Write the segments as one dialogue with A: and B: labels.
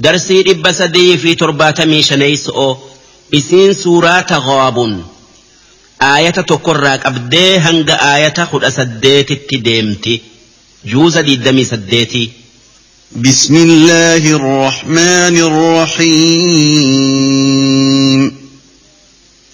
A: درسي إبا سدي في تربات ميشنيس أو. إسين سورة غاب آية تقرأك أبدي هنگ آية خد أسديت التديمتي جوزة دمي سديتي
B: بسم الله الرحمن الرحيم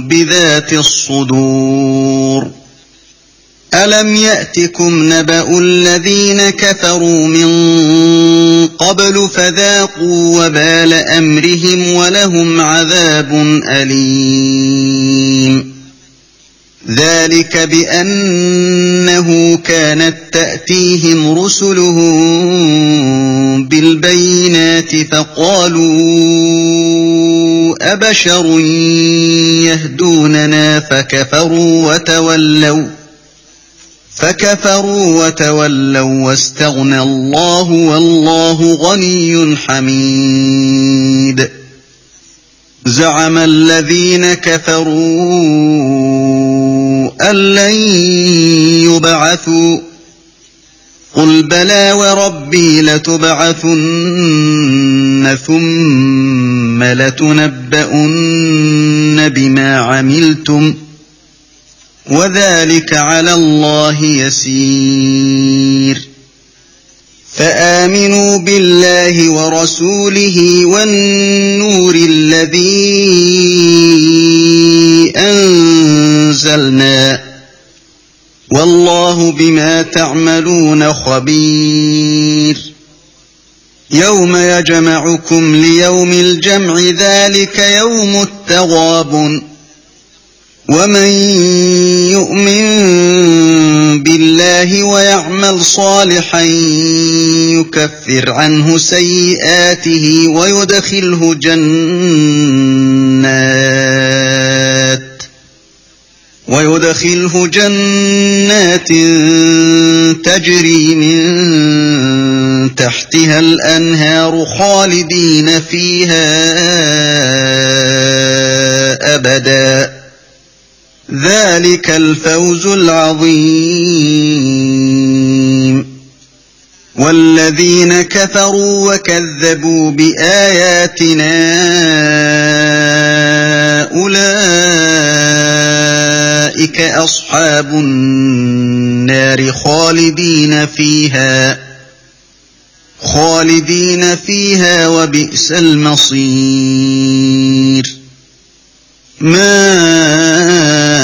B: بذات الصدور. ألم يأتكم نبأ الذين كفروا من قبل فذاقوا وبال أمرهم ولهم عذاب أليم. ذلك بأنه كانت تأتيهم رسلهم بالبينات فقالوا أبشر يهدوننا فكفروا وتولوا فكفروا وتولوا واستغنى الله والله غني حميد زعم الذين كفروا أن لن يبعثوا قل بلى وربي لتبعثن ثم لتنبؤن بما عملتم وذلك على الله يسير فآمنوا بالله ورسوله والنور الذي أنزلنا والله بما تعملون خبير يوم يجمعكم ليوم الجمع ذلك يوم التغابن ومن يؤمن بالله ويعمل صالحا يكفر عنه سيئاته ويدخله جنات ويدخله جنات تجري من تحتها الأنهار خالدين فيها أبدا ذلك الفوز العظيم. والذين كفروا وكذبوا بآياتنا أولئك أصحاب النار خالدين فيها خالدين فيها وبئس المصير. ما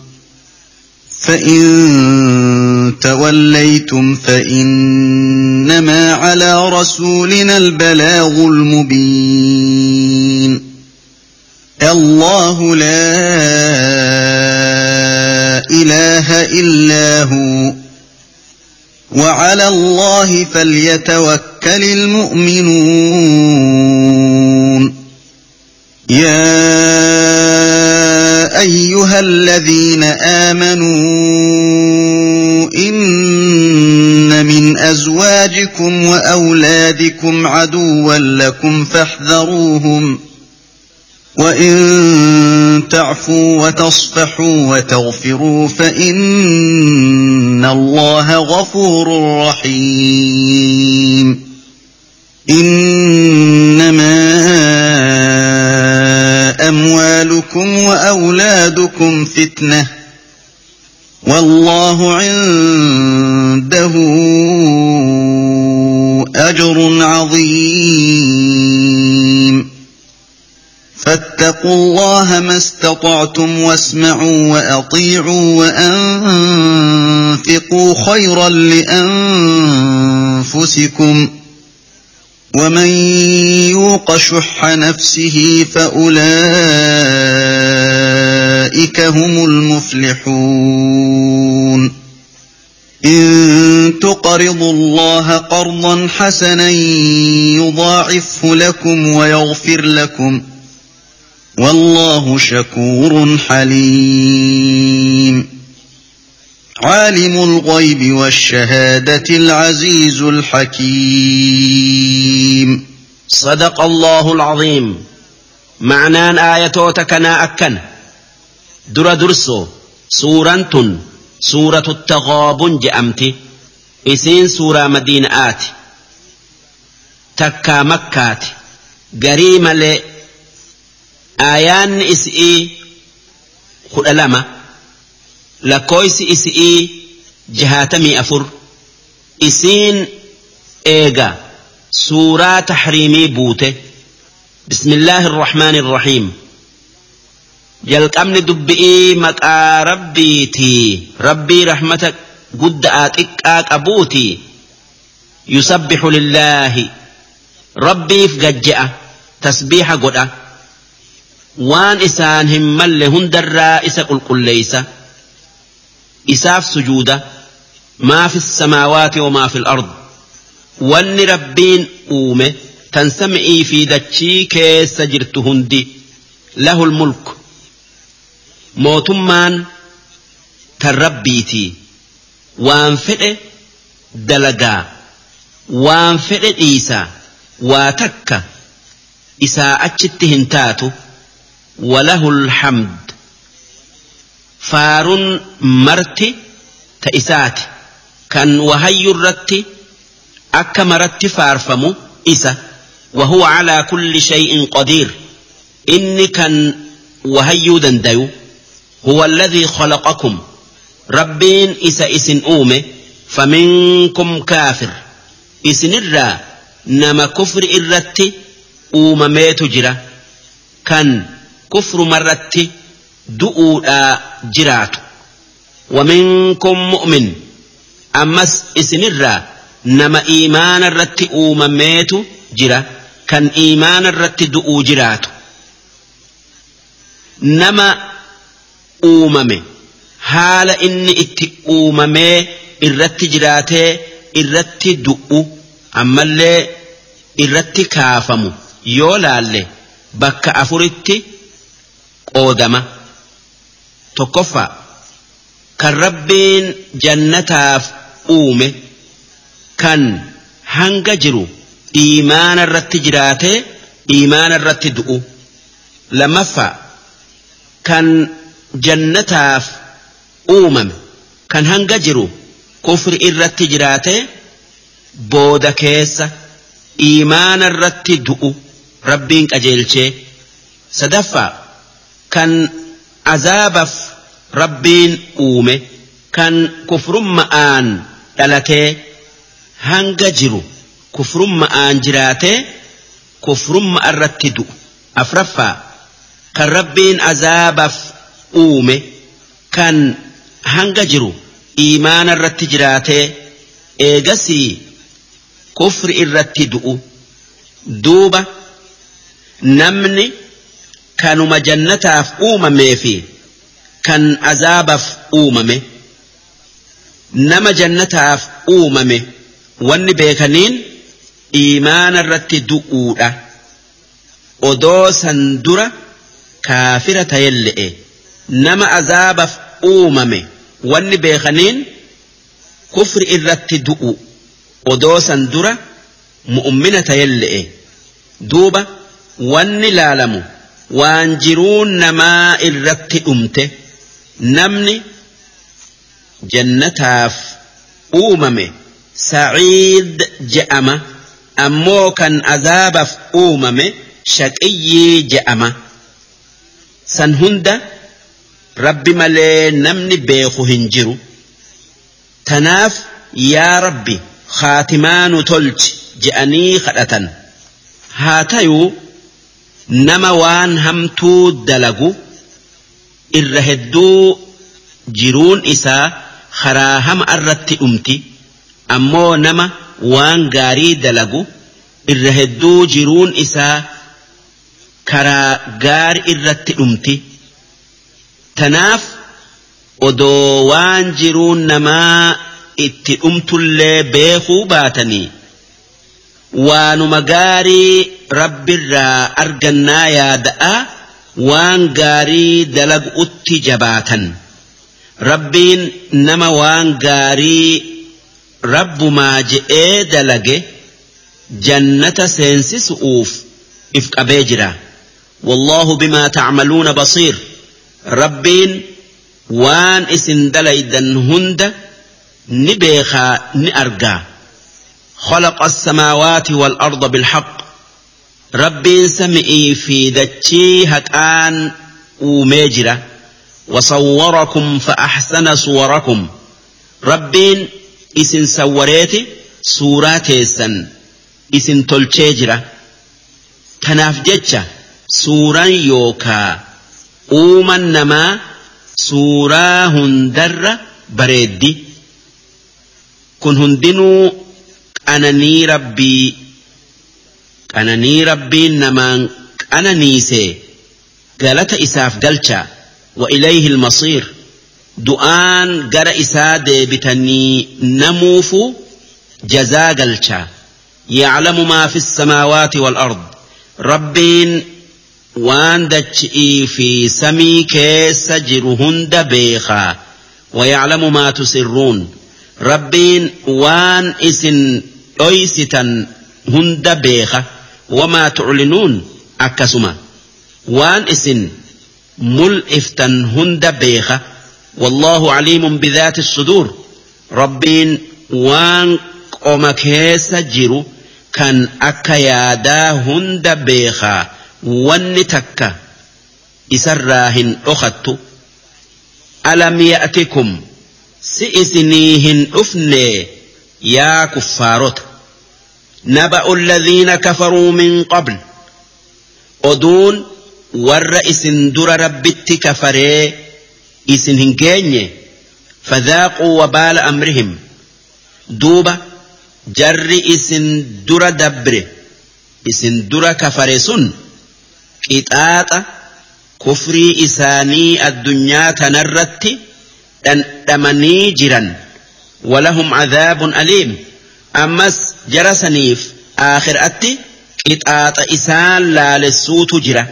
B: فإن توليتم فإنما على رسولنا البلاغ المبين. الله لا إله إلا هو. وعلى الله فليتوكل المؤمنون. يا أيها الذين آمنوا إن من أزواجكم وأولادكم عدوا لكم فاحذروهم ۖ وإن تعفوا وتصفحوا وتغفروا فإن الله غفور رحيم إنما أموالكم وأولادكم فتنة. والله عنده أجر عظيم. فاتقوا الله ما استطعتم واسمعوا وأطيعوا وأنفقوا خيرا لأنفسكم. ومن يوق شح نفسه فأولئك هم المفلحون إن تقرضوا الله قرضا حسنا يضاعفه لكم ويغفر لكم والله شكور حليم عالم الغيب والشهادة العزيز الحكيم.
A: صدق الله العظيم. معنان آياتوتك أكن. در درسو. سورة سورة التغابن جأمتي. إسين سورة مدينة آتي. تكا مكات قريم لي. آيان إسئي. خد لما إسئي جهاتمي أفر إسين إيغا سورة تحريمي بوته بسم الله الرحمن الرحيم jalqabni dubbi'ii maqaa rabbiiti rabbii rahmata guddaa xiqqaa qabuuti yusabbixu lillaahi rabbiif gajje'a tasbiiha godha waan isaan hin malle hundarraa isa qulqulleeysa إساف سجودة ما في السماوات وما في الأرض. ون ربين أومي تنسمعي في دشي كي سجرت هندي. له الملك. موتمان تربيتي. وانفئ دلقا وانفئ عيسى واتك إساءتش التهنتات وله الحمد. Faaruun marti ta isaati kan wahayyu irratti akka maratti faarfamu isa وهو على كل شيء قدير. إني كان وهيو دنديو هو الذي خلقكم. ربين إسا إسن أومه فمنكم كافر. إسن الرا نما كفر إرت أومميت جرا. كان كفر مرت du'uudhaa jiraatu waminkum mu'min ammas isinirraa nama iimaana irratti uumameetu jira kan iimaana irratti du'uu jiraatu nama uumame haala inni itti uumamee irratti jiraatee irratti du'u ammallee irratti kaafamu yoo laalle bakka afuritti qoodama. Tokkoffaa kan rabbiin jannataaf uume kan hanga jiru iimaana irratti jiraatee iimaana irratti du'u lammaffaa kan jannataaf uumame kan hanga jiru kufri irratti jiraate booda keessa iimaana irratti du'u rabbiin qajeelchee sadaffaa kan azaabaaf rabbiin uume kan kufrumma'aan dhalatee hanga jiru kufrumma'aan jiraatee kufrumma irratti du'u afraffaa kan rabbiin azaabaaf uume kan hanga jiru iimaana irratti jiraatee eegasii kufri irratti du'u duuba namni kanuma jannataaf uumamee fi kan azaabaaf uumame nama jannataaf uumame wanni beekaniin iimaana irratti du'uudha odoo san dura kaafira tayelle'e. nama azaabaaf uumame wanni beekaniin kufri irratti du'u odoo san dura mu'ummina tayelle'e duuba wanni laalamu waan jiruun namaa irratti dhumte namni jannataaf uumame saciid je'ama ammoo kan azaabaaf uumame shaqiyyii je'ama san hunda rabbi malee namni beeku hin jiru tanaaf yaa rabbi khaatimaanu tolchi je'anii kadhatan haa tayuu nama waan hamtuu dalagu irra hedduu jiruun isaa karaa hama irratti dhumti ammoo nama waan gaarii dalagu irra hedduu jiruun isaa karaa gaari irratti dhumti. Tanaaf odoo waan jiruun namaa itti dhumtullee beekuu baatanii waanuma gaarii rabbirraa argannaa yaada'a waan gaarii dalagu'utti jabaatan rabbiin nama waan gaarii rabbumaa je'ee dalage jannata seensisu'uuf if qabee jira والله بما تعملون بصير ربين وان اسن دليدن هند نبيخا نأرقا خلق السماوات والأرض بالحق. ربين سمئي في دتشي هكان وميجرة وصوركم فأحسن صوركم. ربين إسن سوريتي سوراتي سن. إسن تلشيجرة تناف جتشا suuraan yookaa uuman namaa suuraa hundarra bareeddi kun hundinuu أنا ني ربي. أنا ني ربي نما أنا ني سي قالت إساف قلتا وإليه المصير. دؤان قرا إساد بتني نموف جزا قلتا يعلم ما في السماوات والأرض. رب وان في سمي كيس جرهن بيخا. ويعلم ما تسرون. ربين وان إسن ايستا هند بيخة وما تعلنون أكسما. وان إسن مل افتا هند بيخة والله عليم بذات الصدور. ربين وان قوم كيس جرو كان أكيادا هند بيخة وان تكا إسراهن أخدت ألم يأتكم si isinii hin dhufne yaa kuffaarota naba'u alladhiina kafaruu min qabl oduun warra isin dura rabbitti kafaree isin hin geenye fadhaaquu wabaala amrihim duuba jarri isin dura dabre isin dura kafare sun qixaaxa kufrii isaanii addunyaa tanarratti dhandhamanii jiran walahum cadaabun aliim ammas jara saniif aakhiraatti qixaaxa isaan laalessuutu jira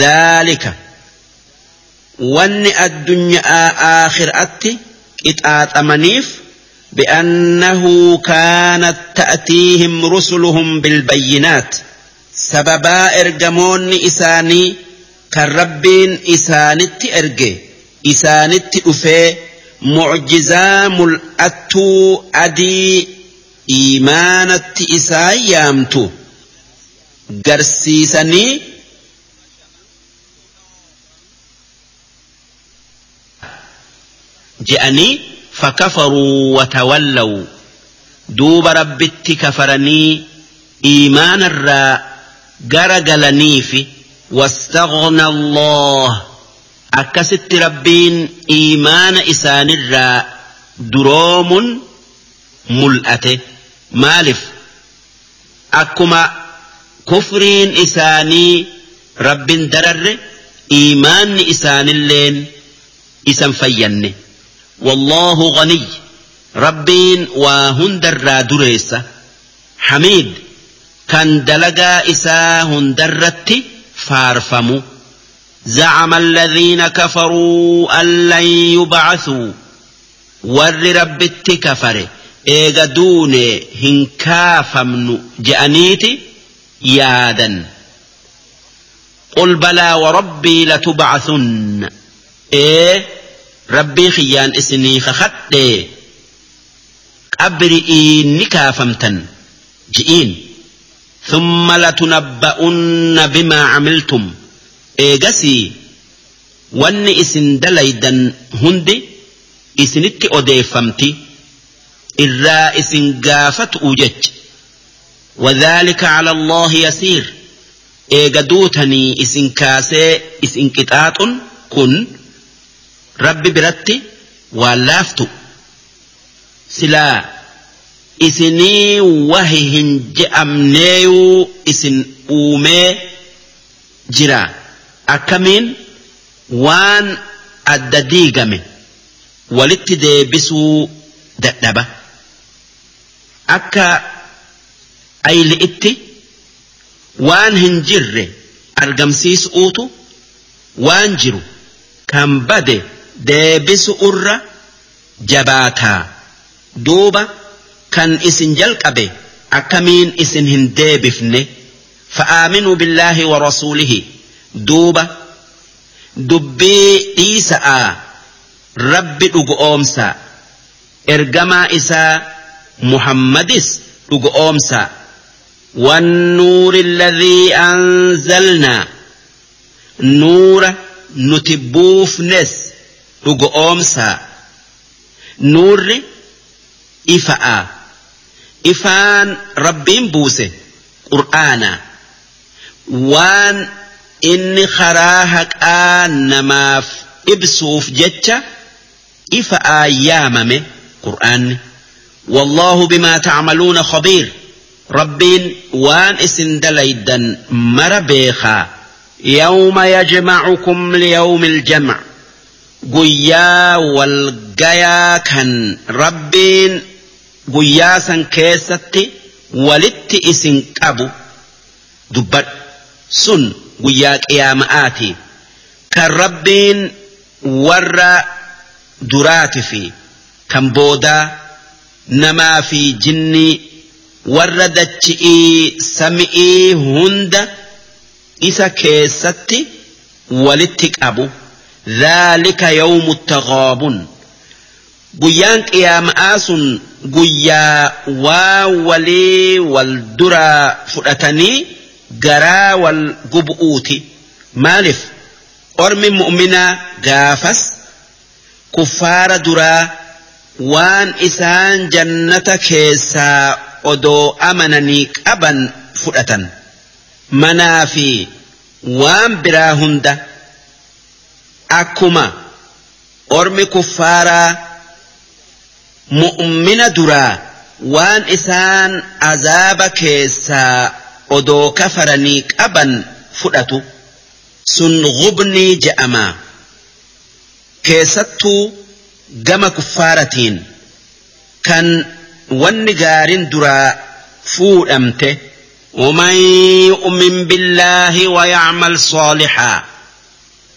A: dhaalika wanni addunyaa aakhiraatti qixaaxamaniif بأنه كانت تأتيهم رسلهم بالبينات sababaa ergamoonni isaanii kan rabbiin isaanitti erge isaanitti dhufee معجزام الأتو أدي إيمانة إسايامتو جرسيسني جأني فكفروا وتولوا. دوب ربت كفرني إيمان الراء جرجلني في واستغنى الله. Akkasitti rabbiin iimaana isaanirraa duroomun mul'ate. Maaliif? Akkuma kufriin isaanii rabbin dararre iimaanni isaanilleen isan fayyanne. Wallaahu ganiy rabbiin waa hundarraa dureessa. Hamiid. Kan dalagaa isaa hundarratti faarfamu زعم الذين كفروا أن لن يبعثوا. ور رب كفر إيغا دون هنكافمن جأنيتي يادا قل بلى وربي لتبعثن. إيه ربي خيان إسني خخت قبرئي نكافمتن جئين. ثم لتنبؤن بما عملتم. eegasii wanni isin dalaydan hundi isinitti odeeffamti. Irraa isin gaafatu'u jecha. Wadhaalika cala allaahi yasiir. Eega duutanii isin kaasee isin qixaaxun kun rabbi biratti waan laaftu. Silaa isinii wahi hin je'amneeyuu isin uumee jiraa akkamiin waan adda diigame walitti deebisuu dadhaba akka ayli'itti waan hin jirre argamsiisuutu waan jiru kan bade deebisu irra jabaataa duuba kan isin jalqabe akkamiin isin hin deebifne fa'aaminuu billaahi wa rasuulihi duuba dubbii dhiisa'aa rabbi dhugu oomsaa ergamaa isaa muhammadis dhugu oomsaa والنور الذي أنزلنا نور نتبوف نس أمسا نور إفاء إفان ربين بوسه قرآنا وان إني خراهك آن نماف إبسوف جتة إفاء يامم قرآن والله بما تعملون خبير ربين وان اسن دليدا مر بيخا يوم يجمعكم ليوم الجمع قيا والقيا كان ربين قيا سن كيستي ولت اسن قبو دبر سن قيا قيامآتي كان ربين ور درات في كان بودا نما في جني warra dachi'ii sami'ii hunda isa keessatti walitti qabu dhaalika yawmu taghaabun guyyaan qiyaama'aa sun guyyaa waa walii wal duraa fudhatanii garaa wal gubu'uuti maaliif ormi mu'minaa gaafas kuffaara duraa waan isaan jannata keessaa odoo amananii qaban fudhatan manaa fi waan biraa hunda akkuma ormi kuffaaraa mu'mina duraa waan isaan azaaba keessaa odoo kafaranii qaban fudhatu sun gubnii je'amaa keessattuu gama kuffaaratiin kan wanni gaarin duraa fuudhamte ومن يؤمن بالله ويعمل صالحا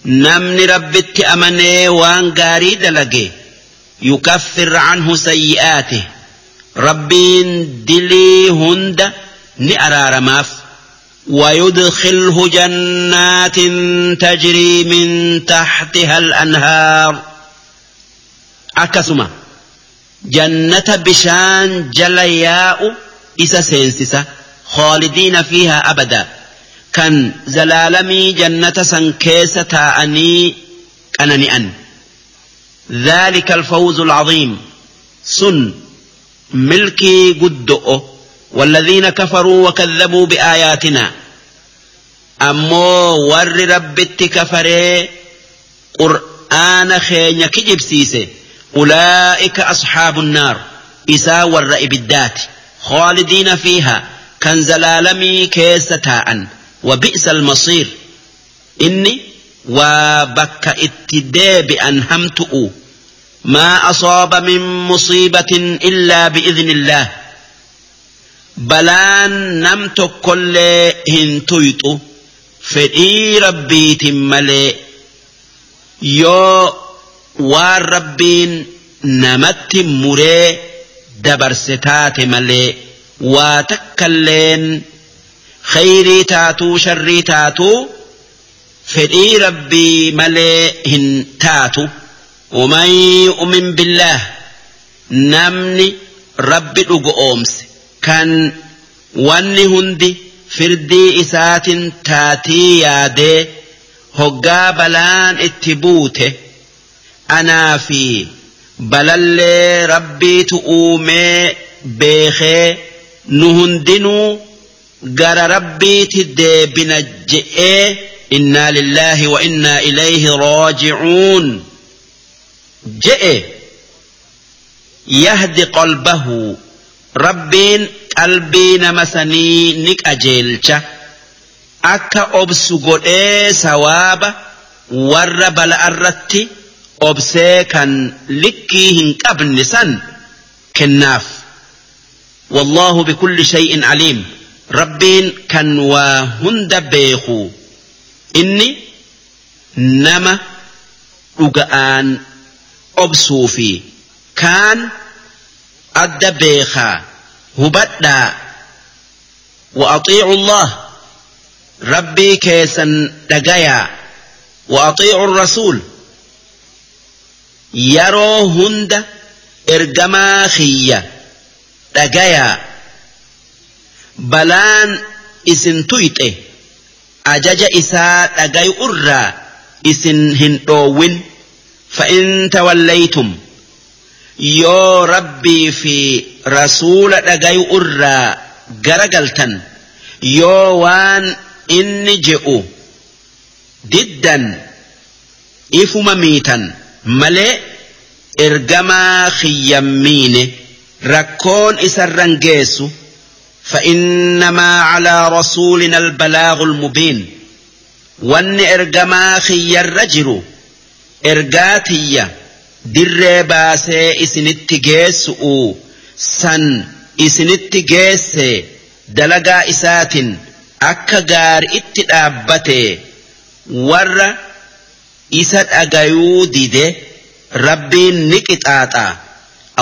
A: نمن ربت أمني وان قاري دلقي يكفر عنه سيئاته ربين دلي هند نأرارماف ويدخله جنات تجري من تحتها الأنهار. أكسما جنة بشان جلياء إسا سينسسا خالدين فيها أبدا. كان زلالمي جنة سنكيسة أني أنا نئن ذلك الفوز العظيم. سن. ملكي قدؤه. والذين كفروا وكذبوا بآياتنا. أمو ور ربت كفري قرآن خين كجب سيسي. أولئك أصحاب النار. إساء والرأي بالذات خالدين فيها. كان زلالمي كيستاء وبئس المصير. إني وبك اتداب أن همتؤ ما أصاب من مصيبة إلا بإذن الله بلان نمت كل هنتيت فإي ربي تملي يو waan rabbiin namatti muree dabarse taate malee waa takkalleen khayrii taatuu sharrii taatuu fedhii rabbii malee hin taatu ومن يؤمن بالله rabbi dhugu oomse kan wanni hundi firdii isaatin taatii yaadee hoggaa balaan itti buute anaa fi balallee rabbiitu uumee beekee nu hundinuu gara rabbiiti deebina je'ee innaa lillaahi wa innaa ilayhi raaji'uun je'e yahdi qalbahu rabbiin qalbii nama sanii ni qajeelcha akka obsu godhee sawaaba warra bala'arratti obsee kan likkii hin qabne san kennaaf والله بكل شيء عليم ربين كان وهند بيخو إني نما رقآن أبسوفي كان أدى بيخا هبدا وأطيعوا الله ربي كيسا دقيا وأطيعوا الرسول يرو هند إرجما خيّة dhagayaa balaan isin tuyxe ajaja isaa dhagayu irraa isin hin dhoowwin fa'in tawallaytum yoo rabbii fi rasuula dhagayu irraa garagaltan yoo waan inni je'u diddan ifuma miitan malee ergamaa khiyyammiine. rakkoon isarran geessu فإنما على رسولنا البلاغ المبين وان إرجما خي الرجل إرجاتية dirree baasee isinitti geessu'u san isinitti geesse dalagaa isaatiin akka gaari itti dhaabbate warra isa dhagayuu dide rabbiin ni qixaaxa.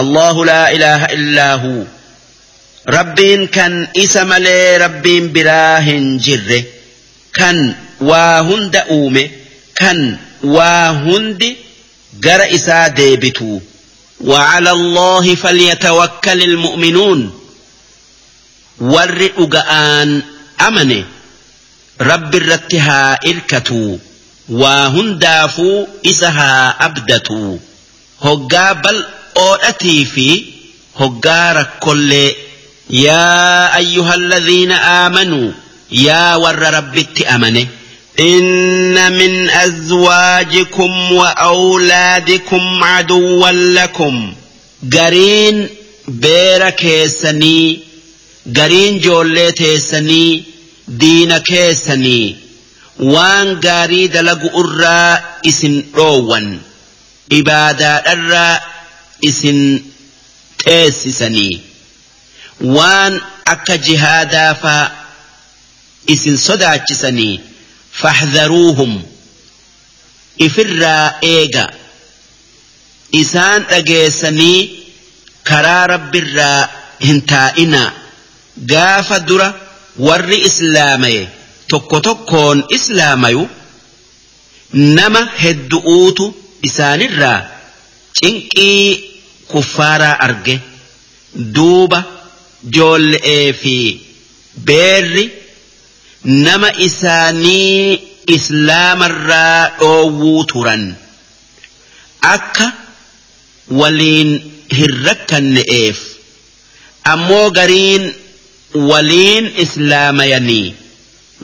A: Allahu laa ilaaha illaahu. Rabbiin kan isa malee rabbiin biraa hin jirre. Kan waa hunda uume. Kan waa hundi جر إسا ديبتو. وعلى الله فليتوكل المؤمنون. والرئقان أمني رب الرتها إركتو. واهندافو إسها أبدتو. هقا بل oodhatii fi hoggaa rakkollee yaa ayyuha alladhiina aamanuu yaa warra rabbitti amane إن من أزواجكم وأولادكم عدوا لكم قرين بير كيسني قرين جولي تيسني دين كيسني وان قاري دلق أرى اسن روان إبادة أرى isin teessisanii waan akka jihaadaa faa isin sodaachisanii fahdharuuhum ifirraa eega. Isaan dhageessanii karaa rabbirraa hin taa'inaa. Gaafa dura warri islaamaye tokko tokkoon islaamayu nama heddu'uutu isaanirraa cinqii kuffaaraa arge. Duuba joolle'ee fi beerri nama isaanii islaamarraa dhoowwuu turan. Akka waliin hin rakkanne'eef ammoo gariin waliin islaamayanii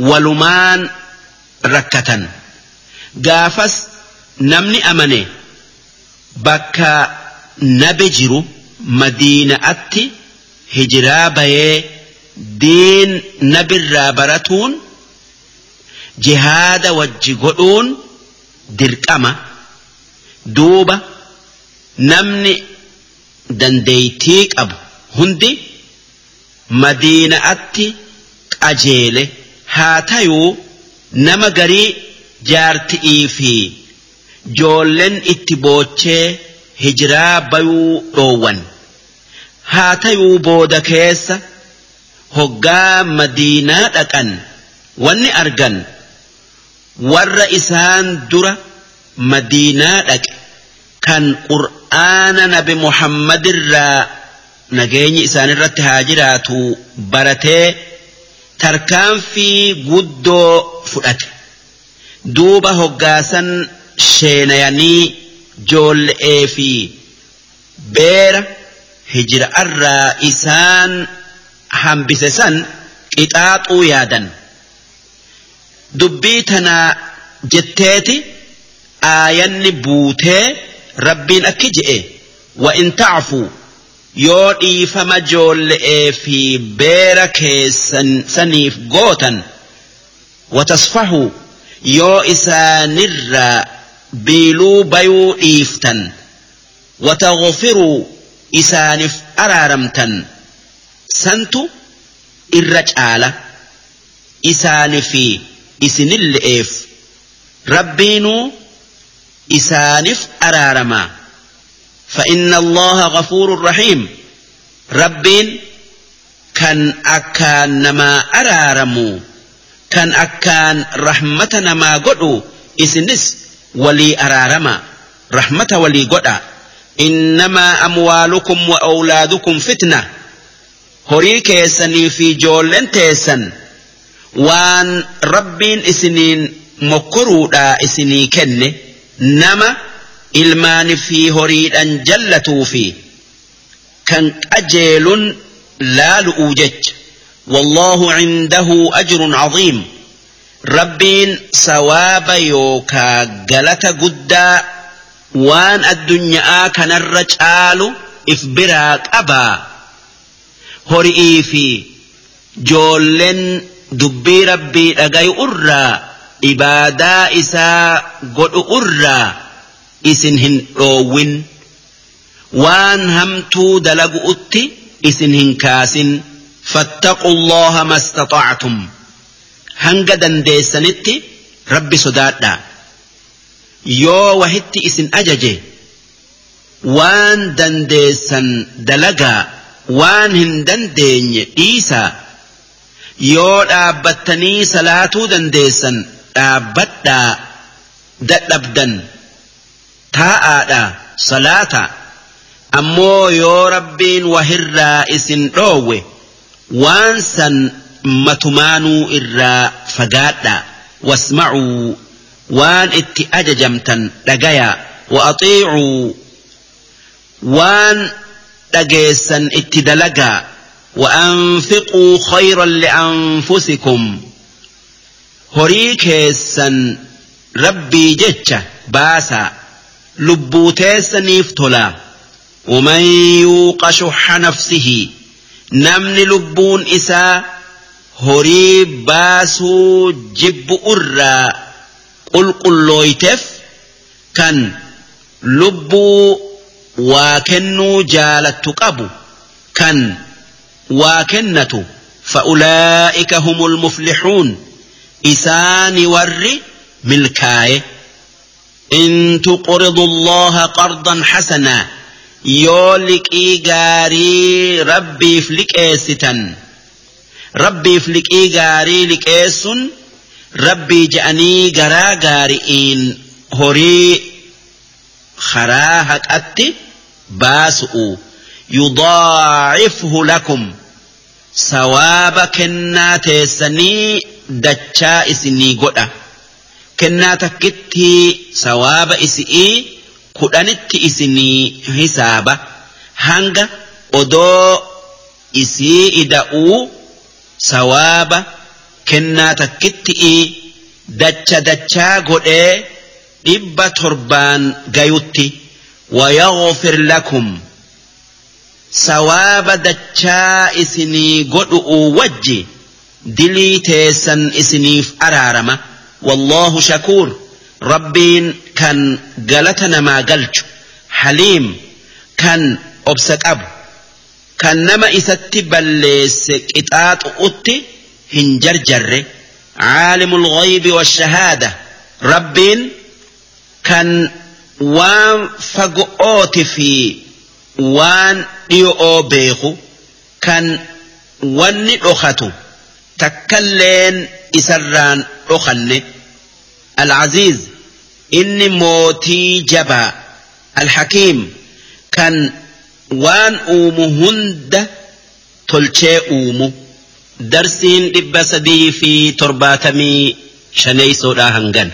A: walumaan rakkatan. Gaafas namni amane bakka nabe jiru madiina'atti hijiraa bayee diin nabirraa baratuun jihaada wajji godhuun dirqama duuba namni dandeeytii qabu hundi madiina'atti qajeele haa tayuu nama garii jaarti'ii fi joollen itti boochee hijiraa bayuu dhoowwan haa tayuu booda keessa hoggaa madiinaa dhaqan wanni argan warra isaan dura madiinaa dhaqe kan qur'aana nabi muhammadirraa nageenyi isaanirratti haa jiraatu baratee tarkaanfii guddoo fudhate. Duuba hoggaasan sheenayanii joolle'ee fi beera hijira'arraa isaan hambise san qixaaxuu yaadan. Dubbii tanaa jetteeti aayanni buutee rabbiin akki je'e wa in ta'fu yoo dhiifama joolle'ee fi beera keessan saniif gootan watasfahu yoo isaanirraa biiluu bayuu dhiiftan wataghfiruu isaaniif araaramtan santu irra caala. Isaani fi isinille'eef rabbiinuu isaaniif araaramaa فإن الله غفور رحيم ربين كان أكان نما أرارمو كان أكان رحمة نما قدو إسنس ولي أرارما رحمة ولي قدا إنما أموالكم وأولادكم فتنة horii keessanii fi ijoolleen teessan waan rabbiin isiniin mokkoruudhaa isinii kenne nama ilmaanii fi horiidhaan jallatuu fi kan qajeelun laalu'uu jecha والله عنده أجر عظيم ربين سواب يوكا قلت قدا وان الدنيا كان الرجال إفبراك أبا hori'ii fi joolleen dubbii rabbii dhagayu irraa ibaadaa isaa godhu irraa isin hin dhoowwin waan hamtuu dalagu'utti isin hin kaasin الله ما استطعتم hanga dandeessanitti rabbi sodaadha yoo wahitti isin ajaje waan dandeessan dalagaa waan hin dandeenye dhiisaa yoo dhaabbattanii salaatuu dandeessan dhaabbadhaa dadhabdan taa'aadha salaata ammoo yoo rabbiin wahirraa isin dhoowwe waan san matumaanuu irraa fagaadhaa wasmacuu waan itti ajajamtan dhagayaa وأطيعوا وان dhageessan itti dalagaa وأنفقوا خيرا لأنفسكم horii keessan rabbii jecha baasaa lubbuu teessaniif tolaa ومن يوق شح نفسه namni lubbuun isaa horii baasuu jibbu irraa qulqullooyteef kan lubbuu وكنو جالت قبو كن وكنت فأولئك هم المفلحون إسان ور ملكاي إن تقرض الله قرضا حسنا يولك إيجاري ربي فلك ربي فلك إيجاري لك إيس ربي جاني غرا غاري إن هري خراهك أتي baasu'u yudaacifhu lakum sawaaba kennaa teessanii dachaa isinii godha kennaa takkitti sawaaba isi'ii kudhanitti isinii hisaaba hanga odoo isii ida'uu sawaaba kennaa takkitti dacha dachaa godhee dhibba torbaan gayutti ويغفر لكم. سواب دچا اسني قد اووج دلي تيسا اسني فأرارما والله شكور. ربين كان قلتنا ما قلت حليم. كان أبسك أب كان نما إساتي بلس إتات أوتي. هنجر جر. عالم الغيب والشهادة. ربين كان وان فقوت في waan dhiyo'oo beeku kan wanni dhokatu takkalleen isarraan dhokanne. العزيز إني موتي جبا الحكيم كان وان أومو هند تلشي أومو درسين إبا سدي في ترباتمي شنيسو هنغن